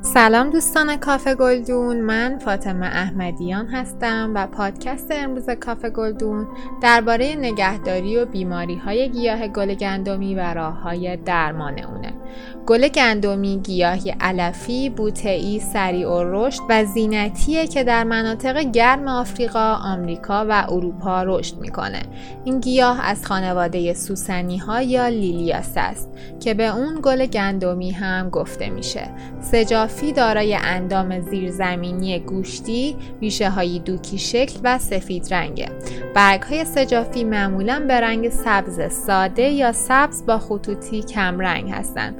سلام دوستان کافه گلدون. من فاطمه احمدیان هستم و پادکست امروز کافه گلدون درباره نگهداری و بیماری های گیاه گل گندمی و راه های درمان اونه. گل گندمی گیاهی علفی بوتئی سریع و رشد و زینتیه که در مناطق گرم آفریقا آمریکا و اروپا رشد می‌کنه این گیاه از خانواده سوسنی ها یا لیلیاس است که به اون گل گندمی هم گفته میشه سجافی دارای اندام زیرزمینی گوشتی، ریشه های دوکی شکل و سفید رنگه. برگ های سجافی معمولا به رنگ سبز ساده یا سبز با خطوطی کم رنگ هستند.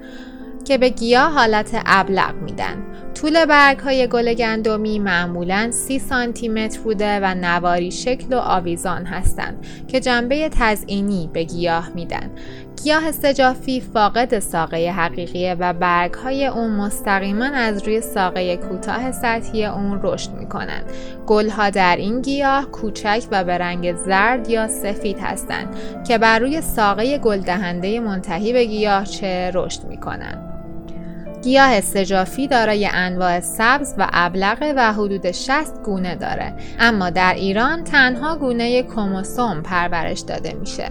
که به گیاه حالت ابلغ میدن. طول برگ های گل گندمی معمولا 30 سانتی متر بوده و نواری شکل و آویزان هستند که جنبه تزئینی به گیاه میدن. گیاه سجافی فاقد ساقه حقیقیه و برگ های اون مستقیما از روی ساقه کوتاه سطحی اون رشد می‌کنن. گل ها در این گیاه کوچک و به رنگ زرد یا سفید هستند که بر روی ساقه گل دهنده منتهی به گیاه چه رشد می‌کنن. گیاه سجافی دارای انواع سبز و ابلغه و حدود 60 گونه داره اما در ایران تنها گونه کوموسوم پرورش داده میشه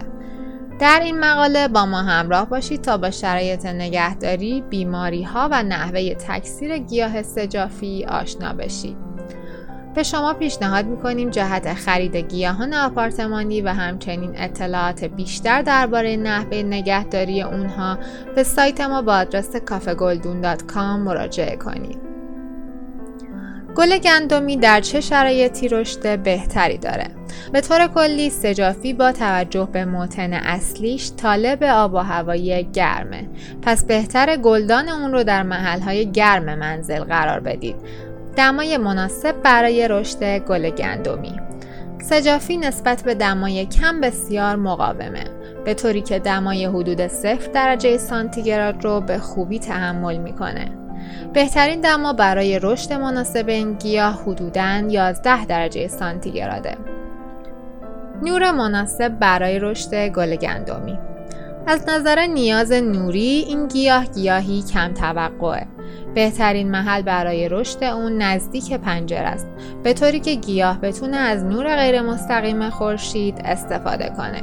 در این مقاله با ما همراه باشید تا با شرایط نگهداری، بیماری ها و نحوه تکثیر گیاه سجافی آشنا بشید. به شما پیشنهاد می‌کنیم جهت خرید گیاهان آپارتمانی و همچنین اطلاعات بیشتر درباره نحوه نگهداری اونها به سایت ما با آدرس کافگلدون.com مراجعه کنید. گل گندمی در چه شرایطی رشد بهتری داره؟ به طور کلی سجافی با توجه به موتن اصلیش طالب آب و هوایی گرمه. پس بهتر گلدان اون رو در محلهای گرم منزل قرار بدید. دمای مناسب برای رشد گل گندمی. سجافی نسبت به دمای کم بسیار مقاومه. به طوری که دمای حدود صفر درجه سانتیگراد رو به خوبی تحمل می‌کنه. بهترین دما برای رشد مناسب این گیاه حدوداً 11 درجه سانتیگراده نور مناسب برای رشد گل گندمی. از نظر نیاز نوری این گیاه گیاهی کم توقعه. بهترین محل برای رشد اون نزدیک پنجره است. به طوری که گیاه بتونه از نور غیر مستقیم خورشید استفاده کنه.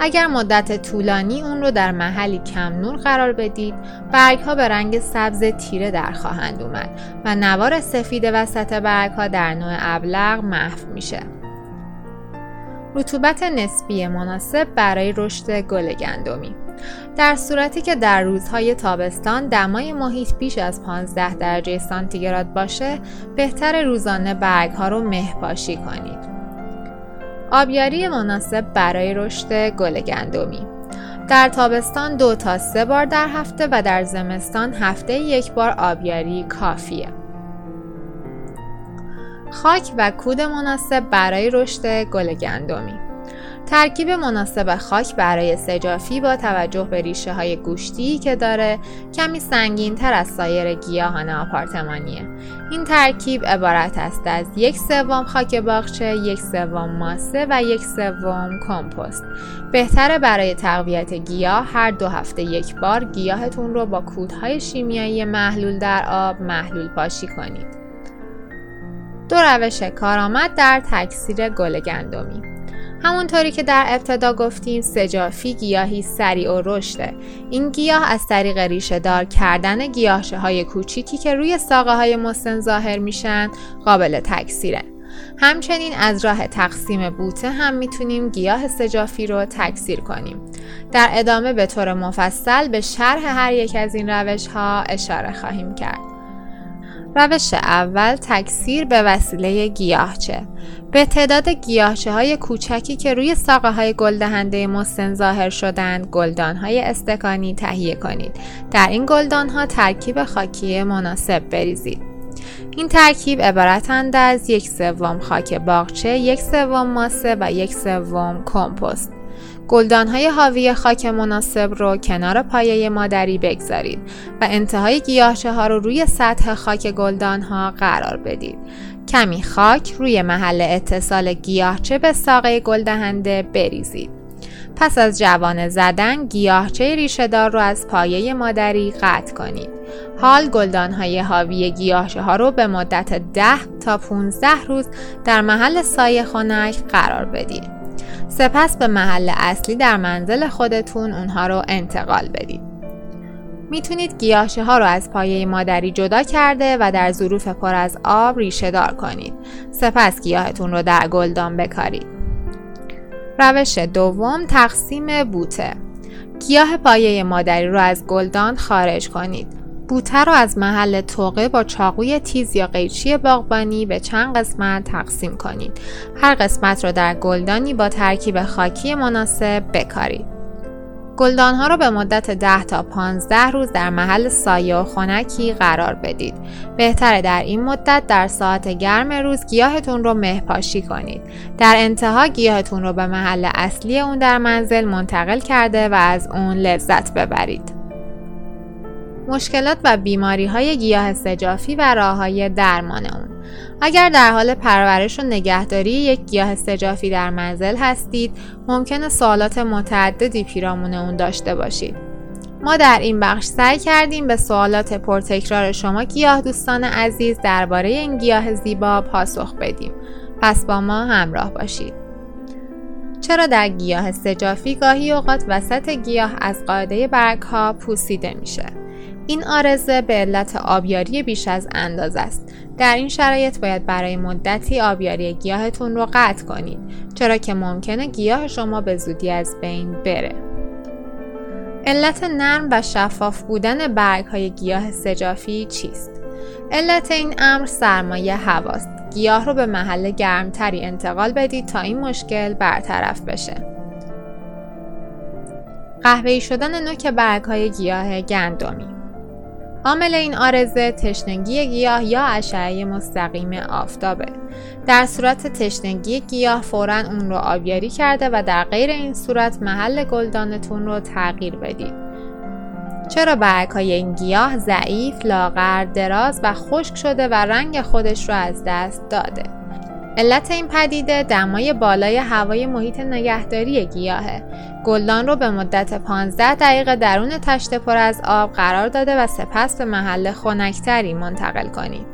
اگر مدت طولانی اون رو در محلی کم نور قرار بدید برگ ها به رنگ سبز تیره در خواهند اومد و نوار سفید وسط برگ ها در نوع ابلغ محو میشه. رطوبت نسبی مناسب برای رشد گل گندمی. در صورتی که در روزهای تابستان دمای محیط بیش از 15 درجه سانتیگراد باشه بهتر روزانه برگ ها رو مه پاشی کنید. آبیاری مناسب برای رشد گل گندمی. در تابستان دو تا سه بار در هفته و در زمستان هفته یک بار آبیاری کافیه. خاک و کود مناسب برای رشد گل گندمی. ترکیب مناسب خاک برای سجافی با توجه به ریشه های گوشتی که داره کمی سنگین تر از سایر گیاهان آپارتمانیه این ترکیب عبارت است از یک سوم خاک باغچه، یک سوم ماسه و یک سوم کمپوست. بهتره برای تقویت گیاه هر دو هفته یک بار گیاهتون رو با کودهای شیمیایی محلول در آب محلول پاشی کنید. دو روش کارآمد در تکثیر گل گندمی همونطوری که در ابتدا گفتیم سجافی گیاهی سریع و رشده این گیاه از طریق ریشه دار کردن گیاهشه های کوچیکی که روی ساقه های مسن ظاهر میشن قابل تکثیره. همچنین از راه تقسیم بوته هم می‌تونیم گیاه سجافی رو تکثیر کنیم. در ادامه به طور مفصل به شرح هر یک از این روش ها اشاره خواهیم کرد. روش اول تکثیر به وسیله گیاهچه. به تعداد گیاهچه های کوچکی که روی ساقه های گلدهنده مسن ظاهر شدند گلدان های استکانی تهیه کنید. در این گلدان ها ترکیب خاکی مناسب بریزید. این ترکیب عبارتند از یک سوم خاک باغچه، یک سوم ماسه و یک سوم کمپوست. های حاوی خاک مناسب رو کنار پایه مادری بگذارید و انتهای گیاهچه ها رو روی سطح خاک گلدان ها قرار بدید. کمی خاک روی محل اتصال گیاهچه به ساقه گلدهنده بریزید. پس از جوانه زدن گیاهچه ریشهدار رو از پایه مادری قطع کنید. حال گلدانهای حاوی گیاهچه ها رو به مدت 10 تا 15 روز در محل سایه خنک قرار بدید. سپس به محل اصلی در منزل خودتون اونها رو انتقال بدید. می‌تونید گیاهچه ها رو از پایه مادری جدا کرده و در ظروف پر از آب ریشه دار کنید. سپس گیاهتون رو در گلدان بکارید. روش دوم تقسیم بوته. گیاه پایه مادری رو از گلدان خارج کنید. بوته رو از محل توقه با چاقوی تیز یا قیچی باغبانی به چند قسمت تقسیم کنید. هر قسمت رو در گلدانی با ترکیب خاکی مناسب بکارید. گلدان ها رو به مدت 10 تا 15 روز در محل سایه و خنکی قرار بدید. بهتره در این مدت در ساعت گرم روز گیاهتون رو مهپاشی کنید. در انتها گیاهتون رو به محل اصلی اون در منزل منتقل کرده و از اون لذت ببرید. مشکلات و بیماری های گیاه سجافی و راه های درمان اون. اگر در حال پرورش و نگهداری یک گیاه سجافی در منزل هستید ممکنه سوالات متعددی پیرامون اون داشته باشید. ما در این بخش سعی کردیم به سوالات پرتکرار شما گیاه دوستان عزیز درباره این گیاه زیبا پاسخ بدیم. پس با ما همراه باشید. چرا در گیاه سجافی گاهی اوقات وسط گیاه از قاعده برگ ها پوسیده میشه؟ این آرزه به علت آبیاری بیش از اندازه است. در این شرایط باید برای مدتی آبیاری گیاهتون رو قطع کنید چرا که ممکنه گیاه شما به زودی از بین بره. علت نرم و شفاف بودن برگ های گیاه سجافی چیست؟ علت این امر سرمایه هواست. گیاه رو به محل گرمتری انتقال بدید تا این مشکل برطرف بشه. قهوه‌ای شدن نوک برگ های گیاه گندمی عامل این آرزه تشنگی گیاه یا اشعه مستقیم آفتابه. در صورت تشنگی گیاه فورا اون رو آبیاری کرده و در غیر این صورت محل گلدانتون رو تغییر بدید. چرا برگ های این گیاه ضعیف، لاغر، دراز و خشک شده و رنگ خودش رو از دست داده؟ علت این پدیده دمای بالای هوای محیط نگهداری گیاهه. گلدان رو به مدت 15 دقیقه درون تشت پر از آب قرار داده و سپس به محل خنکتری منتقل کنید.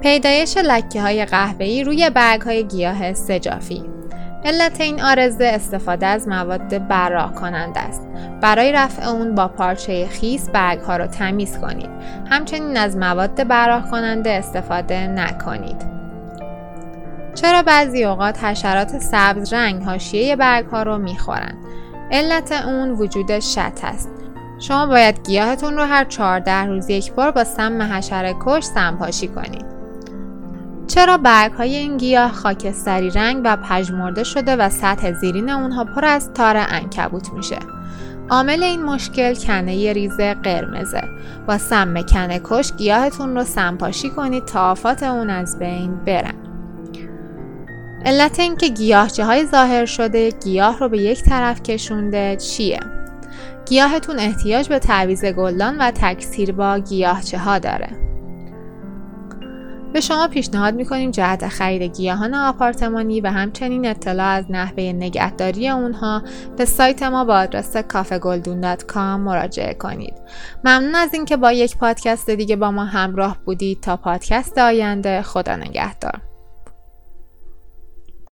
پیدایش لکه های قهوه‌ای روی برگ های گیاه سجافی علت این آرزه استفاده از مواد براق کننده است. برای رفع اون با پارچه خیس برگ ها رو تمیز کنید. همچنین از مواد براق کننده استفاده نکنید. چرا بعضی اوقات حشرات سبز رنگ حاشیه برگ ها رو می‌خورن؟ علت اون وجود شط است. شما باید گیاهتون رو هر 14 روز یک بار با سم حشره کش سمپاشی کنید. چرا برگ های این گیاه خاکستری رنگ و پژمرده شده و سطح زیرین اونها پر از تار انکبوت میشه؟ عامل این مشکل کنه ریز قرمزه. با سم کنه کش گیاهتون رو سمپاشی کنید تا آفات اون از بین برن. علت اینکه گیاهچه های ظاهر شده گیاه رو به یک طرف کشونده چیه؟ گیاهتون احتیاج به تعویز گلدان و تکثیر با گیاهچه ها داره. به شما پیشنهاد می‌کنیم جهت خرید گیاهان آپارتمانی و همچنین اطلاع از نحوه نگهداری اونها به سایت ما با آدرس کافگلدون.com مراجعه کنید. ممنون از اینکه با یک پادکست دیگه با ما همراه بودید تا پادکست آینده خدا نگهدار.